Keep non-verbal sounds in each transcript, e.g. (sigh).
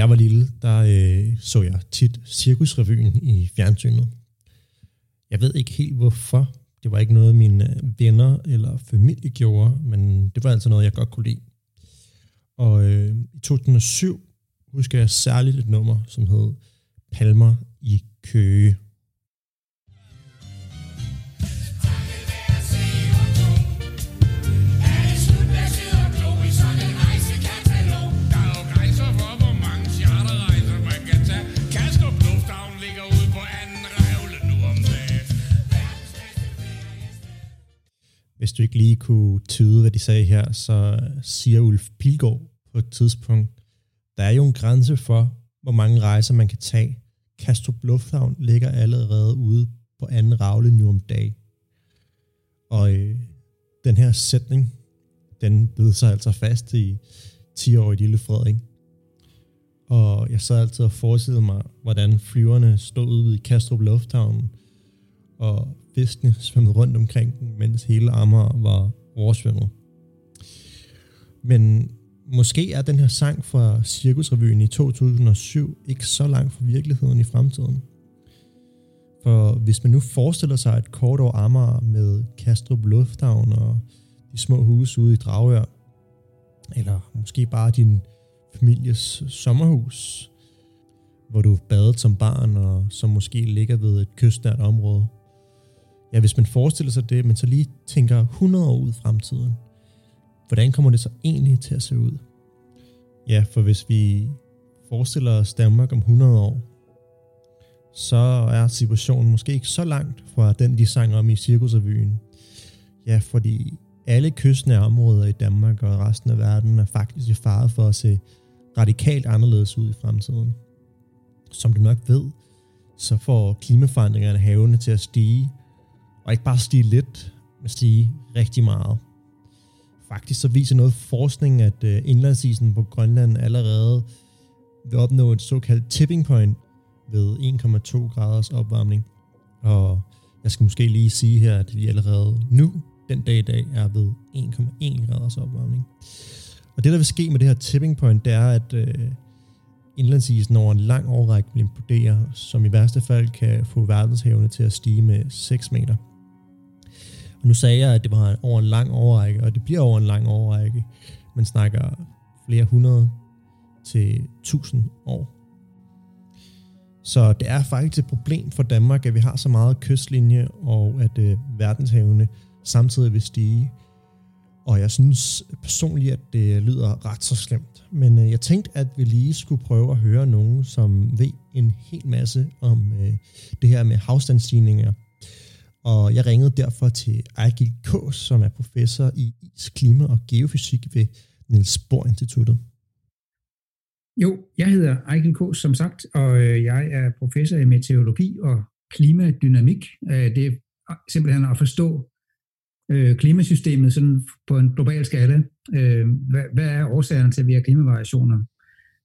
Jeg var lille, der øh, så jeg tit Cirkusrevyen i fjernsynet. Jeg ved ikke helt hvorfor. Det var ikke noget, mine øh, venner eller familie gjorde, men det var altså noget, jeg godt kunne lide. Og øh, i 2007 husker jeg særligt et nummer, som hed Palmer i Køge. Du ikke lige kunne tyde, hvad de sagde her, så siger Ulf Pilgaard på et tidspunkt, der er jo en grænse for, hvor mange rejser man kan tage. Kastrup Lufthavn ligger allerede ude på anden ravle nu om dag. Og øh, den her sætning, den bød sig altså fast i 10 år i lille Frederik. Og jeg sad altid og forestillede mig, hvordan flyverne stod ude i Kastrup Lufthavn, og fiskene svømmede rundt omkring den, mens hele Amager var oversvømmet. Men måske er den her sang fra Cirkusrevyen i 2007 ikke så langt fra virkeligheden i fremtiden. For hvis man nu forestiller sig et kort over Amager med Kastrup Lufthavn og de små huse ude i Dragør, eller måske bare din families sommerhus, hvor du badet som barn og som måske ligger ved et kystnært område. Ja, hvis man forestiller sig det, men så lige tænker 100 år ud i fremtiden, hvordan kommer det så egentlig til at se ud? Ja, for hvis vi forestiller os Danmark om 100 år, så er situationen måske ikke så langt fra den, de sang om i Cirkusrevyen. Ja, fordi alle kystnære områder i Danmark og resten af verden er faktisk i fare for at se radikalt anderledes ud i fremtiden. Som du nok ved, så får klimaforandringerne havene til at stige, og ikke bare stige lidt, men stige rigtig meget. Faktisk så viser noget forskning, at øh, indlandsisen på Grønland allerede vil opnå et såkaldt tipping point ved 1,2 graders opvarmning. Og jeg skal måske lige sige her, at vi allerede nu, den dag i dag, er ved 1,1 graders opvarmning. Og det, der vil ske med det her tipping point, det er, at øh, indlandsisen over en lang årrække vil implodere, som i værste fald kan få verdenshavene til at stige med 6 meter. Nu sagde jeg, at det var over en lang overrække, og det bliver over en lang overrække. Man snakker flere hundrede til tusind år. Så det er faktisk et problem for Danmark, at vi har så meget kystlinje, og at øh, verdenshavene samtidig vil stige. Og jeg synes personligt, at det lyder ret så slemt. Men øh, jeg tænkte, at vi lige skulle prøve at høre nogen, som ved en hel masse om øh, det her med havstandsstigninger og jeg ringede derfor til Ejgil K., som er professor i is, klima og geofysik ved Niels Bohr Instituttet. Jo, jeg hedder Ejgil K., som sagt, og øh, jeg er professor i meteorologi og klimadynamik. Øh, det er simpelthen at forstå øh, klimasystemet sådan på en global skala. Hvad, hvad er årsagerne til, at vi har klimavariationer?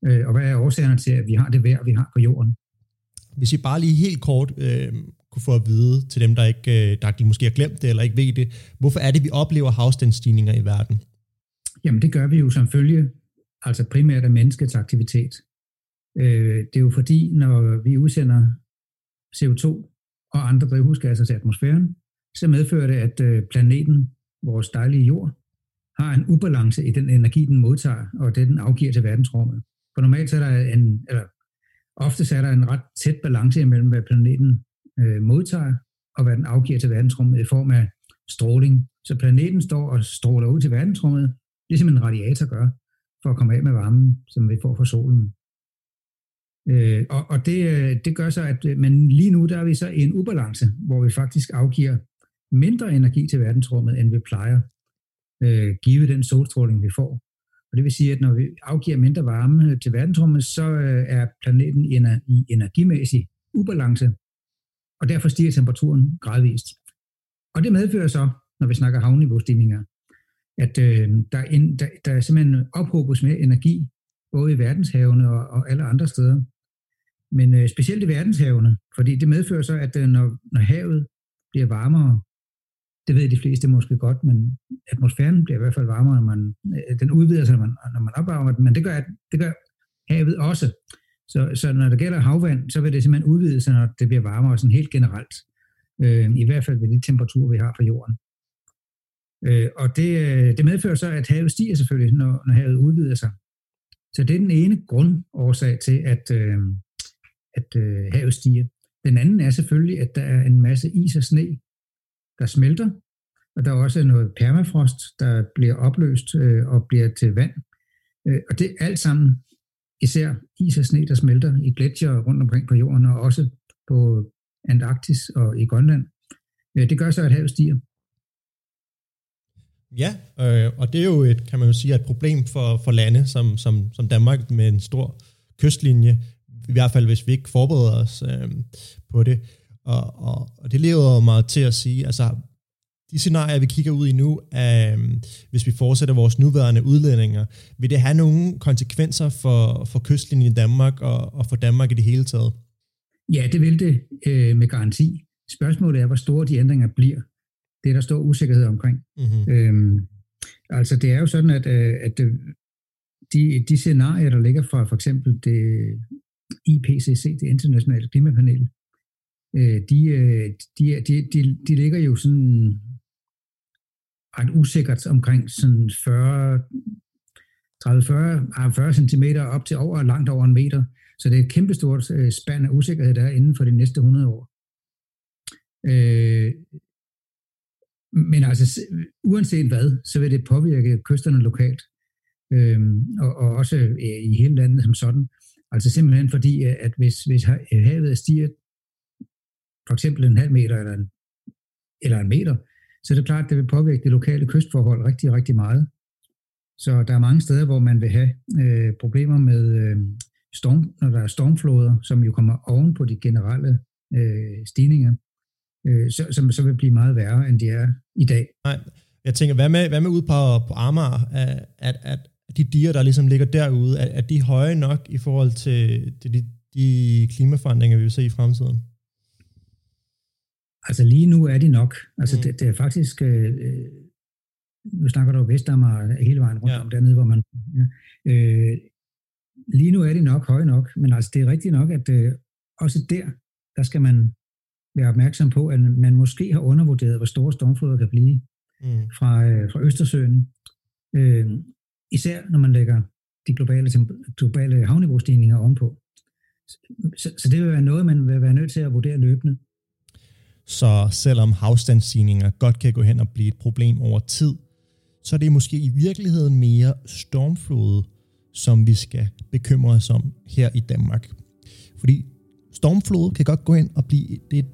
Og hvad er årsagerne til, at vi har det vejr, vi har på jorden? Hvis vi bare lige helt kort øh, kunne få at vide til dem, der, ikke, øh, der de måske har glemt det eller ikke ved det. Hvorfor er det, vi oplever havstandsstigninger i verden? Jamen det gør vi jo som følge, altså primært af menneskets aktivitet. Øh, det er jo fordi, når vi udsender CO2 og andre drivhusgasser til atmosfæren, så medfører det, at øh, planeten, vores dejlige jord, har en ubalance i den energi, den modtager, og det, den afgiver til verdensrummet. For normalt så er der en, eller ofte er der en ret tæt balance imellem, hvad planeten øh, modtager, og hvad den afgiver til verdensrummet i form af stråling. Så planeten står og stråler ud til verdensrummet, ligesom en radiator gør, for at komme af med varmen, som vi får fra solen. Øh, og og det, øh, det gør så, at øh, men lige nu der er vi så i en ubalance, hvor vi faktisk afgiver mindre energi til verdensrummet, end vi plejer, øh, give den solstråling, vi får. Og det vil sige, at når vi afgiver mindre varme til verdensrummet, så øh, er planeten i, i energimæssig ubalance, og derfor stiger temperaturen gradvist. Og det medfører så, når vi snakker havniveaustigninger, at øh, der, en, der, der er simpelthen ophobes med energi, både i verdenshavene og, og alle andre steder. Men øh, specielt i verdenshavene, fordi det medfører så, at øh, når, når havet bliver varmere, det ved de fleste måske godt, men atmosfæren bliver i hvert fald varmere, når man, øh, den udvider sig, når man, når man opvarmer den, men det gør, det gør havet også. Så, så når det gælder havvand, så vil det simpelthen udvide sig, når det bliver varmere sådan helt generelt. Øh, I hvert fald ved de temperaturer, vi har på jorden. Øh, og det, øh, det medfører så, at havet stiger selvfølgelig, når, når havet udvider sig. Så det er den ene grundårsag til, at, øh, at øh, havet stiger. Den anden er selvfølgelig, at der er en masse is og sne, der smelter, og der er også noget permafrost, der bliver opløst øh, og bliver til vand. Øh, og det alt sammen især is og sne, der smelter i gletsjer rundt omkring på jorden, og også på Antarktis og i Grønland. Det gør så, at havet stiger. Ja, øh, og det er jo et, kan man jo sige, et problem for, for lande som, som, som Danmark med en stor kystlinje, i hvert fald hvis vi ikke forbereder os øh, på det. Og, og, og det lever jo meget til at sige, altså de scenarier, vi kigger ud i nu, øh, hvis vi fortsætter vores nuværende udlændinger, vil det have nogle konsekvenser for, for kystlinjen i Danmark og, og for Danmark i det hele taget? Ja, det vil det øh, med garanti. Spørgsmålet er, hvor store de ændringer bliver. Det er der stor usikkerhed omkring. Mm-hmm. Øhm, altså det er jo sådan, at, øh, at øh, de, de scenarier, der ligger fra for eksempel det IPCC, det internationale klimapanel, øh, de, de, de, de ligger jo sådan ret usikkert omkring sådan 40, 30-40 40 cm op til over langt over en meter. Så det er et kæmpestort øh, spand af usikkerhed, der er inden for de næste 100 år. Øh, men altså, uanset hvad, så vil det påvirke kysterne lokalt, øh, og, og også øh, i hele landet som sådan. Altså simpelthen fordi, øh, at hvis, hvis havet stiger for eksempel en halv meter eller en, eller en meter, så er det klart, at det vil påvirke det lokale kystforhold rigtig, rigtig meget. Så der er mange steder, hvor man vil have øh, problemer med øh, storm, når der er stormfloder, som jo kommer oven på de generelle øh, stigninger øh, så, som så vil blive meget værre, end de er i dag. Nej, jeg tænker, hvad med, hvad med ude på, på Amager, at, at, at de diger, der ligesom ligger derude, er, er de høje nok i forhold til, til de, de klimaforandringer, vi vil se i fremtiden? Altså lige nu er de nok. Altså mm. det, det er faktisk, øh, nu snakker du Vestamager hele vejen rundt ja. om dernede, hvor man... Ja, øh, lige nu er de nok høje nok, men altså det er rigtigt nok, at øh, også der, der skal man være opmærksom på, at man måske har undervurderet, hvor store stormfloder kan blive mm. fra, øh, fra Østersøen. Øh, især når man lægger de globale, globale havniveaustigninger ovenpå. Så, så det vil være noget, man vil være nødt til at vurdere løbende. Så selvom havstandsstigninger godt kan gå hen og blive et problem over tid, så er det måske i virkeligheden mere stormflod, som vi skal bekymre os om her i Danmark. Fordi stormflod kan godt gå ind og blive det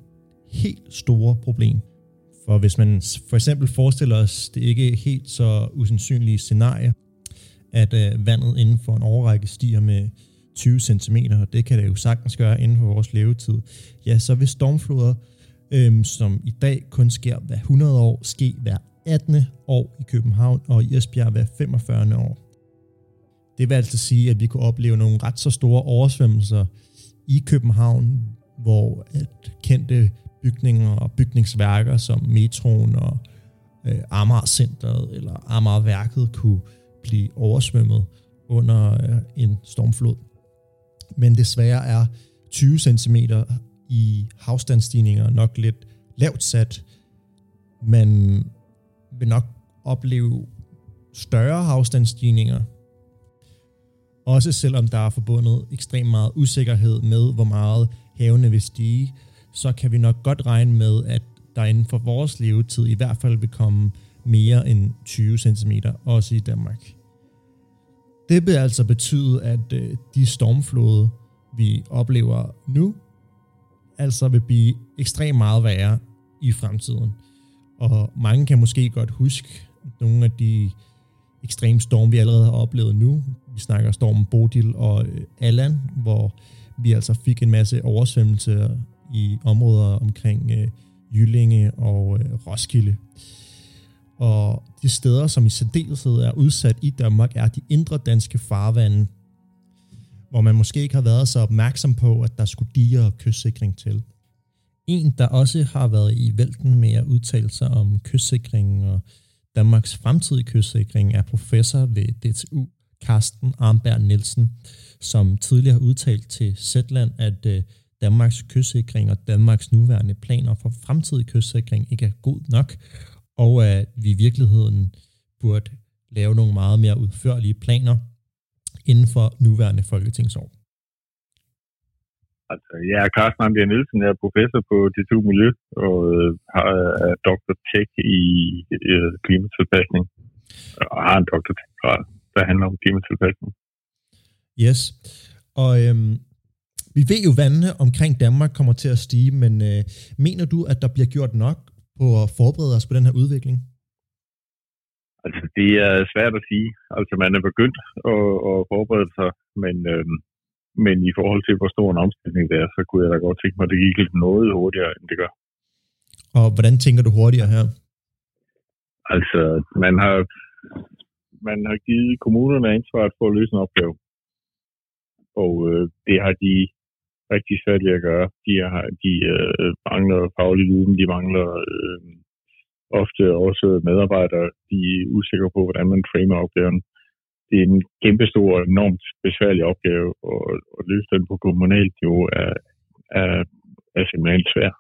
helt store problem. For hvis man for eksempel forestiller os det ikke helt så usandsynlige scenarie, at øh, vandet inden for en overrække stiger med 20 cm, og det kan det jo sagtens gøre inden for vores levetid, ja, så vil stormfloder, øhm, som i dag kun sker hver 100 år, ske hver 18. år i København, og i Esbjerg hver 45. år. Det vil altså sige, at vi kunne opleve nogle ret så store oversvømmelser i København, hvor at kendte bygninger og bygningsværker som metroen og øh, Amager Centeret eller Amager Værket kunne blive oversvømmet under øh, en stormflod. Men desværre er 20 cm i havstandsstigninger nok lidt lavt sat. Man vil nok opleve større havstandsstigninger, også selvom der er forbundet ekstremt meget usikkerhed med, hvor meget havene vil stige, så kan vi nok godt regne med, at der inden for vores levetid i hvert fald vil komme mere end 20 cm, også i Danmark. Det vil altså betyde, at øh, de stormflode, vi oplever nu, altså vil blive ekstremt meget værre i fremtiden. Og mange kan måske godt huske nogle af de ekstreme storm, vi allerede har oplevet nu. Vi snakker stormen Bodil og øh, Allan, hvor vi altså fik en masse oversvømmelser i områder omkring øh, Jyllinge og øh, Roskilde. Og de steder, som i særdeleshed er udsat i Danmark, er de indre danske farvande, hvor man måske ikke har været så opmærksom på, at der skulle diger og kystsikring til. En, der også har været i vælten med at udtale sig om kystsikring og Danmarks fremtidige kystsikring, er professor ved DTU, Carsten Armberg Nielsen, som tidligere har udtalt til Zetland, at øh, Danmarks kystsikring og Danmarks nuværende planer for fremtidig kystsikring ikke er god nok, og at vi i virkeligheden burde lave nogle meget mere udførlige planer inden for nuværende folketingsår. Altså, jeg er Carsten Ambier Nielsen, jeg er professor på DTU Miljø og øh, har er Dr. Tech i øh, klimatilpasning og har en doktorgrad, der handler om klimatilpasning. Yes, og øhm, vi ved jo, vandene omkring Danmark kommer til at stige, men øh, mener du, at der bliver gjort nok på at forberede os på den her udvikling? Altså, det er svært at sige. Altså, man er begyndt at, at forberede sig, men, øhm, men i forhold til, hvor stor en omstilling det er, så kunne jeg da godt tænke mig, at det gik lidt noget hurtigere, end det gør. Og hvordan tænker du hurtigere her? Altså, man har, man har givet kommunerne ansvaret for at løse en opgave. Og øh, det har de rigtig svært at gøre. De, har, de øh, mangler faglig viden, de mangler øh, ofte også medarbejdere, de er usikre på, hvordan man framer opgaven. Det er en kæmpestor og enormt besværlig opgave, og at løse den på kommunalt niveau er, er, er simpelthen svært.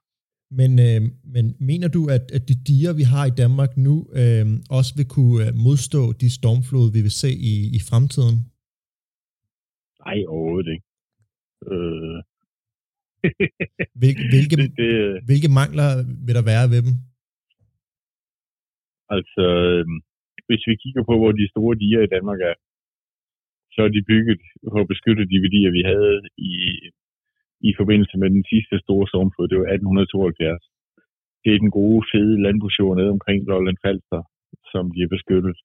Men, øh, men mener du, at, at de diger, vi har i Danmark nu, øh, også vil kunne øh, modstå de stormflod, vi vil se i, i fremtiden? Nej, overhovedet ikke. Øh. hvilke, hvilke, (laughs) det, det, hvilke mangler vil der være ved dem? Altså, øhm, hvis vi kigger på, hvor de store diger i Danmark er, så er de bygget for at beskytte de værdier, vi havde i, i forbindelse med den sidste store stormflod. Det var 1872. Det er den gode, fede landbrugsjord nede omkring Lolland Falster, som bliver beskyttet.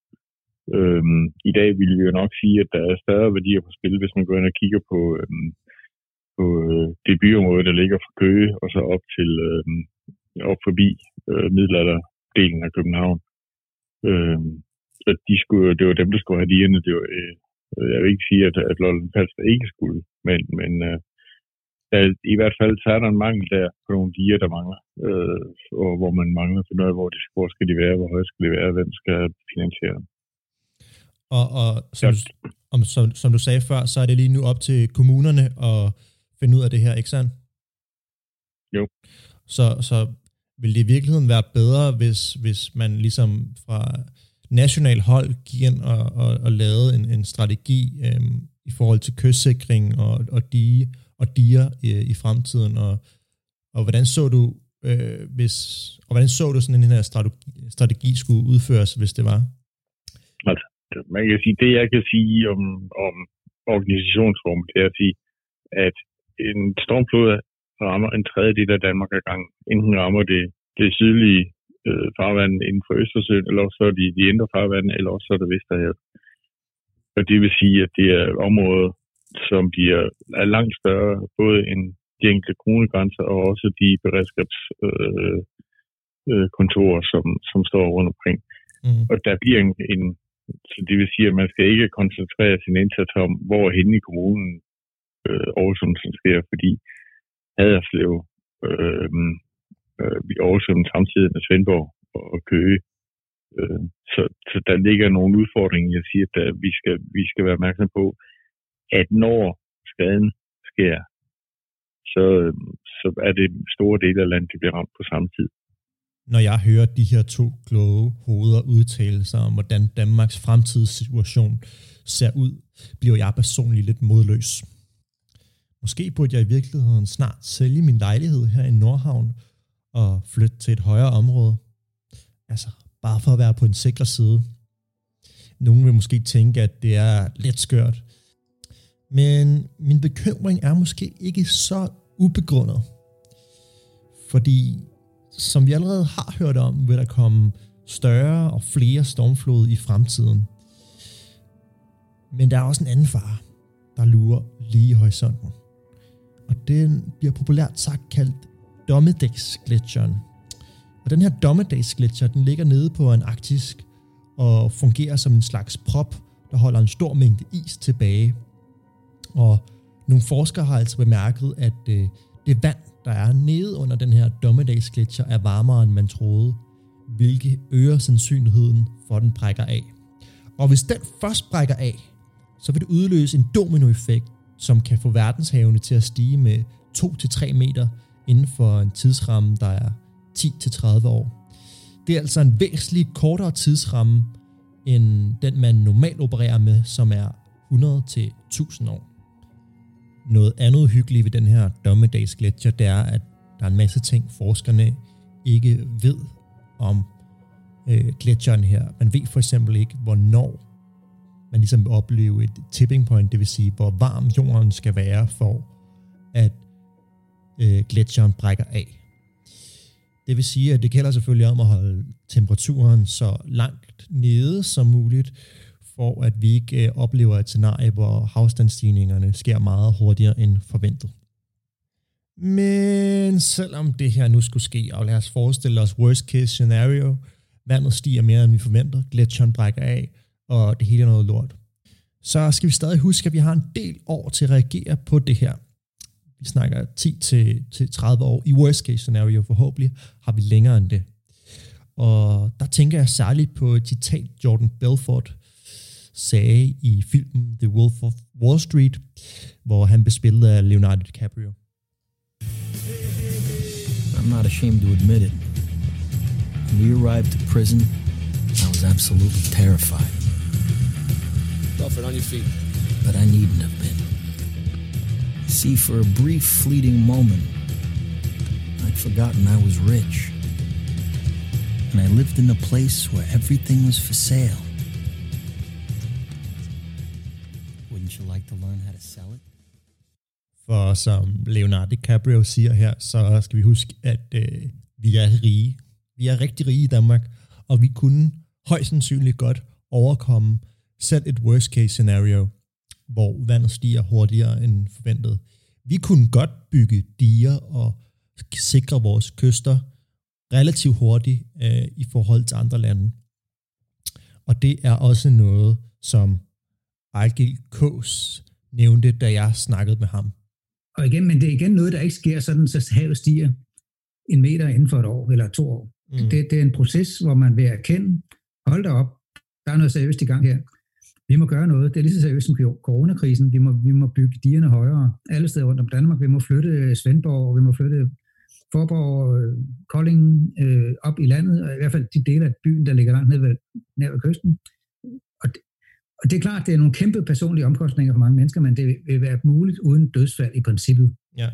Øhm, I dag vil vi jo nok sige, at der er større værdier på spil, hvis man går ind og kigger på, øhm, på øh, det byområde, der ligger fra Køge og så op til øhm, op forbi øh, middelalderdelen af København. Øh, så de skulle, det var dem, der skulle have dierne. Det var, øh, jeg vil ikke sige, at, at Lolland Falster ikke skulle, men, men øh, der, i hvert fald så er der en mangel der på nogle diger, der mangler, øh, og hvor man mangler at finde ud af, hvor, de, hvor skal de være, hvor høje skal de være, hvem skal finansiere dem. Og, og som, ja. om, som, som du sagde før, så er det lige nu op til kommunerne at finde ud af det her, ikke sandt? Jo. Så, så vil det i virkeligheden være bedre, hvis, hvis man ligesom fra national hold gik ind og, og, og lavede en, en strategi øhm, i forhold til kystsikring og, og dige og diger i, i fremtiden, og, og hvordan så du øh, hvis, og hvordan så du sådan en her strategi, strategi skulle udføres, hvis det var? Altså, man kan sige, det jeg kan sige om, om organisationsform, det er at sige, at en stormflod rammer en tredjedel af Danmark ad gang. Enten rammer det det sydlige øh, farvand inden for Østersøen, eller også så er det de indre farvand, eller også så er det Vesterhavet. Og det vil sige, at det er områder, som bliver, er langt større, både end de enkelte kronegrænser, og også de beredskabskontorer, øh, øh, som, som står rundt omkring. Mm. Og der bliver en, en, så det vil sige, at man skal ikke koncentrere sin indsats om, hvor hen i kommunen øh, oversvømmelsen sker, fordi Haderslev øh, øh, vi oversvømmet samtidig med Svendborg og Køge. Øh, så, så der ligger nogle udfordringer, jeg siger, at vi skal, vi skal være opmærksom på, at når skaden sker, så, øh, så er det store dele af landet, der bliver ramt på samme tid. Når jeg hører de her to kloge hoveder udtale sig om, hvordan Danmarks fremtidssituation ser ud, bliver jeg personligt lidt modløs. Måske burde jeg i virkeligheden snart sælge min lejlighed her i Nordhavn og flytte til et højere område. Altså, bare for at være på en sikker side. Nogle vil måske tænke, at det er lidt skørt. Men min bekymring er måske ikke så ubegrundet. Fordi, som vi allerede har hørt om, vil der komme større og flere stormflod i fremtiden. Men der er også en anden fare, der lurer lige i horisonten. Og den bliver populært sagt kaldt Dommedagsgletsjeren. Og den her Dommedagsgletsjer, den ligger nede på en arktisk og fungerer som en slags prop, der holder en stor mængde is tilbage. Og nogle forskere har altså bemærket, at øh, det vand, der er nede under den her dommedagsgletsjer, er varmere end man troede, hvilket øger sandsynligheden for, at den brækker af. Og hvis den først brækker af, så vil det udløse en dominoeffekt, som kan få verdenshavene til at stige med 2-3 meter inden for en tidsramme, der er 10-30 år. Det er altså en væsentlig kortere tidsramme, end den man normalt opererer med, som er 100-1000 år. Noget andet hyggeligt ved den her dommedagsgletscher, det er, at der er en masse ting, forskerne ikke ved om øh, gletsjeren her. Man ved for eksempel ikke, hvornår man ligesom vil opleve et tipping point, det vil sige, hvor varm jorden skal være for, at øh, gletsjeren brækker af. Det vil sige, at det gælder selvfølgelig om at holde temperaturen så langt nede som muligt, for at vi ikke øh, oplever et scenarie, hvor havstandsstigningerne sker meget hurtigere end forventet. Men selvom det her nu skulle ske, og lad os forestille os worst case scenario, vandet stiger mere end vi forventer, gletsjeren brækker af, og det hele er noget lort, så skal vi stadig huske, at vi har en del år til at reagere på det her. Vi snakker 10-30 år. I worst case scenario forhåbentlig har vi længere end det. Og der tænker jeg særligt på et citat, Jordan Belfort sagde i filmen The Wolf of Wall Street, hvor han blev spillet af Leonardo DiCaprio. I'm not ashamed to admit it. When we arrived to prison, I was absolutely terrified. Buffett, on your feet. But I needn't have been. See, for a brief, fleeting moment, I'd forgotten I was rich. And I lived in a place where everything was for sale. Wouldn't you like to learn how to sell it? For som Leonardo DiCaprio siger her, så skal vi huske, at øh, vi er rige. Vi er rigtig rige i Danmark, og vi kunne højst sandsynligt godt overkomme selv et worst case scenario, hvor vandet stiger hurtigere end forventet. Vi kunne godt bygge diger og sikre vores kyster relativt hurtigt øh, i forhold til andre lande. Og det er også noget, som Ejgil Kås nævnte, da jeg snakkede med ham. Og igen, men det er igen noget, der ikke sker sådan, så havet stiger en meter inden for et år eller to år. Mm. Det, det er en proces, hvor man vil erkende, hold da op, der er noget seriøst i gang her. Vi må gøre noget. Det er lige så seriøst som coronakrisen. Vi må, vi må bygge dierne højere alle steder rundt om Danmark. Vi må flytte øh, Svendborg, vi må flytte Forborg, øh, Kolding øh, op i landet, og i hvert fald de dele af byen, der ligger langt ned ved, nær ved kysten. Og det, og det er klart, det er nogle kæmpe personlige omkostninger for mange mennesker, men det vil være muligt uden dødsfald i princippet. Ja.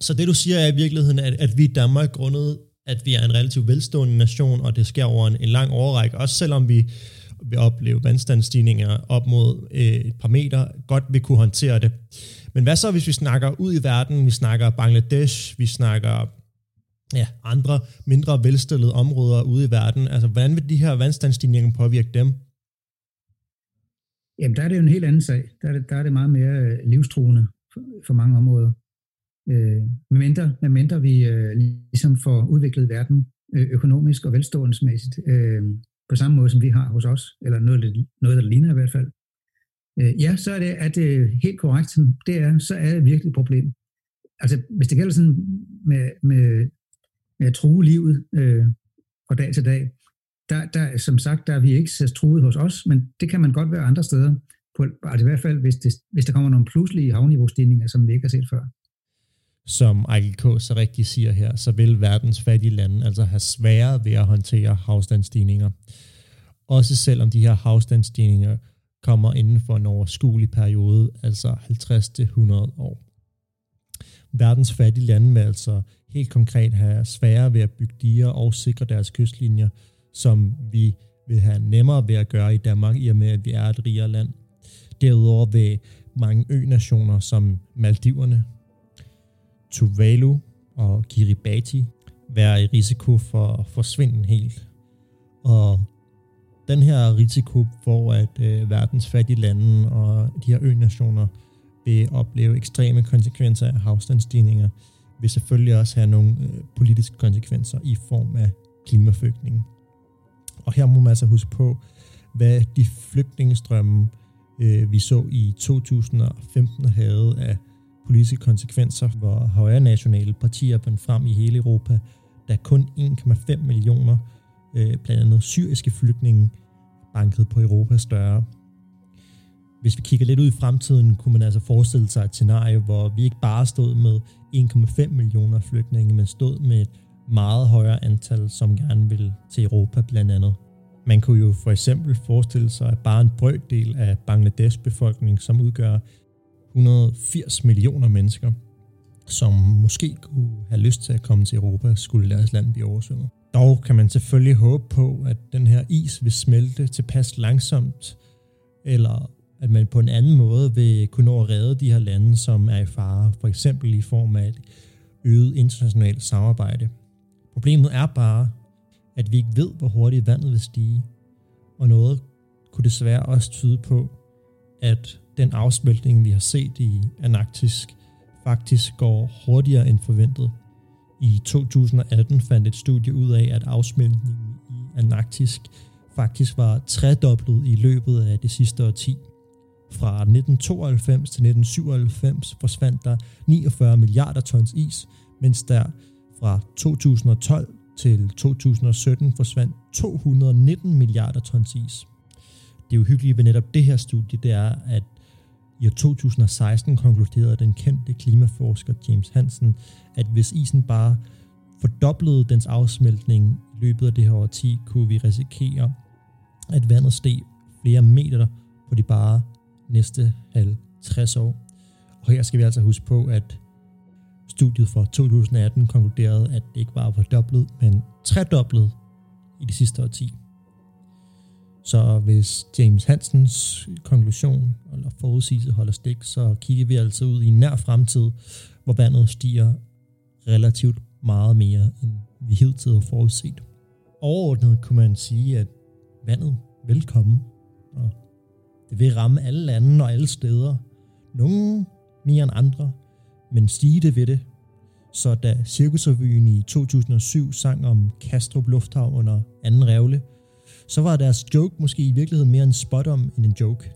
Så det du siger er i virkeligheden, at, at vi i Danmark, grundet at vi er en relativt velstående nation, og det sker over en, en lang overrække, også selvom vi vil opleve vandstandsstigninger op mod øh, et par meter, godt vil kunne håndtere det. Men hvad så, hvis vi snakker ud i verden, vi snakker Bangladesh, vi snakker ja, andre mindre velstillede områder ude i verden, altså hvordan vil de her vandstandsstigninger påvirke dem? Jamen, der er det jo en helt anden sag. Der er det, der er det meget mere øh, livstruende for, for mange områder. Øh, med, mindre, med mindre vi øh, ligesom får udviklet verden øh, økonomisk og velståelsesmæssigt øh, på samme måde, som vi har hos os, eller noget, noget der ligner i hvert fald. Øh, ja, så er det, at det helt korrekt, det er, så er det virkelig et problem. Altså, hvis det gælder sådan med, med, med at true livet øh, fra dag til dag, der, der, som sagt, der er vi ikke så truet hos os, men det kan man godt være andre steder, på, altså i hvert fald, hvis, det, hvis der kommer nogle pludselige havniveaustigninger, som vi ikke har set før. Som Ejkel K. så rigtigt siger her, så vil verdens fattige lande altså have sværere ved at håndtere havstandsstigninger. Også selvom de her havstandsstigninger kommer inden for en overskuelig periode, altså 50-100 år. Verdens fattige lande vil altså helt konkret have sværere ved at bygge diger og sikre deres kystlinjer, som vi vil have nemmere ved at gøre i Danmark, i og med at vi er et rigere land. Derudover vil mange ø-nationer som Maldiverne, Tuvalu og Kiribati være i risiko for at forsvinde helt. Og den her risiko for, at øh, verdens fattige lande og de her ø-nationer vil opleve ekstreme konsekvenser af havstandsstigninger, vil selvfølgelig også have nogle øh, politiske konsekvenser i form af klimaflygtninge. Og her må man altså huske på, hvad de flygtningestrømme, øh, vi så i 2015 havde af politiske konsekvenser, hvor højre nationale partier bandt frem i hele Europa, da kun 1,5 millioner øh, blandt andet syriske flygtninge bankede på Europas døre. Hvis vi kigger lidt ud i fremtiden, kunne man altså forestille sig et scenarie, hvor vi ikke bare stod med 1,5 millioner flygtninge, men stod med et meget højere antal, som gerne vil til Europa blandt andet. Man kunne jo for eksempel forestille sig, at bare en brøkdel af Bangladesh befolkning, som udgør 180 millioner mennesker, som måske kunne have lyst til at komme til Europa, skulle deres land blive oversvømmet. Dog kan man selvfølgelig håbe på, at den her is vil smelte tilpas langsomt, eller at man på en anden måde vil kunne nå at redde de her lande, som er i fare, for eksempel i form af et øget internationalt samarbejde. Problemet er bare, at vi ikke ved, hvor hurtigt vandet vil stige, og noget kunne desværre også tyde på, at den afsmeltning, vi har set i Antarktis, faktisk går hurtigere end forventet. I 2018 fandt et studie ud af, at afsmeltningen i Antarktis faktisk var tredoblet i løbet af det sidste årti. Fra 1992 til 1997 forsvandt der 49 milliarder tons is, mens der fra 2012 til 2017 forsvandt 219 milliarder tons is. Det uhyggelige ved netop det her studie, det er, at i 2016 konkluderede den kendte klimaforsker James Hansen, at hvis isen bare fordoblede dens afsmeltning i løbet af det her årti, kunne vi risikere, at vandet steg flere meter på de bare næste 50 år. Og her skal vi altså huske på, at studiet fra 2018 konkluderede, at det ikke bare var fordoblet, men tredoblet i de sidste årti. Så hvis James Hansens konklusion eller forudsigelse holder stik, så kigger vi altså ud i en nær fremtid, hvor vandet stiger relativt meget mere, end vi hidtil har forudset. Overordnet kunne man sige, at vandet vil komme, og det vil ramme alle lande og alle steder. Nogle mere end andre, men stige det ved det. Så da Cirkusrevyen i 2007 sang om Kastrup Lufthavn under anden revle, så var deres joke måske i virkeligheden mere en spot om end en joke.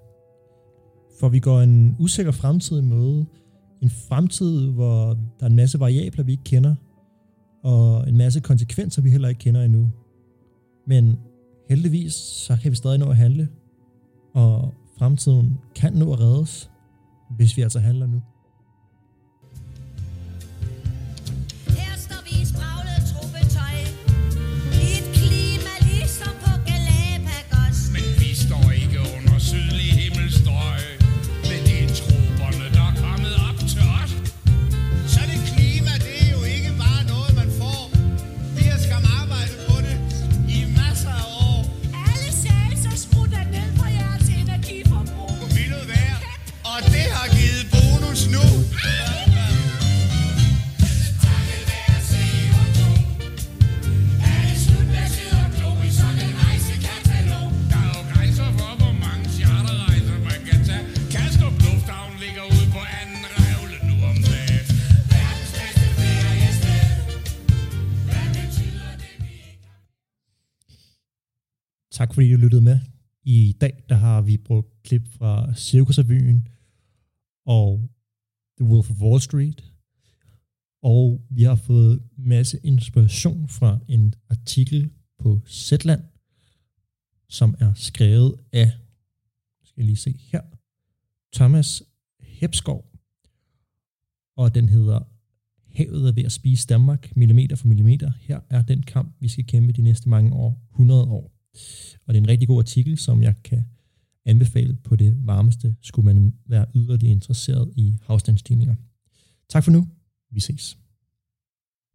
For vi går en usikker fremtid i møde. En fremtid, hvor der er en masse variabler, vi ikke kender, og en masse konsekvenser, vi heller ikke kender endnu. Men heldigvis, så kan vi stadig nå at handle, og fremtiden kan nå at reddes, hvis vi altså handler nu. Tak fordi du lyttede med. I dag der har vi brugt klip fra Cirkusrevyen og The Wolf of Wall Street. Og vi har fået masse inspiration fra en artikel på Zetland, som er skrevet af, skal jeg lige se her, Thomas Hepskov. Og den hedder Havet er ved at spise Danmark, millimeter for millimeter. Her er den kamp, vi skal kæmpe de næste mange år, 100 år. Og det er en rigtig god artikel, som jeg kan anbefale på det varmeste, skulle man være yderligere interesseret i havstandsstigninger. Tak for nu. Vi ses.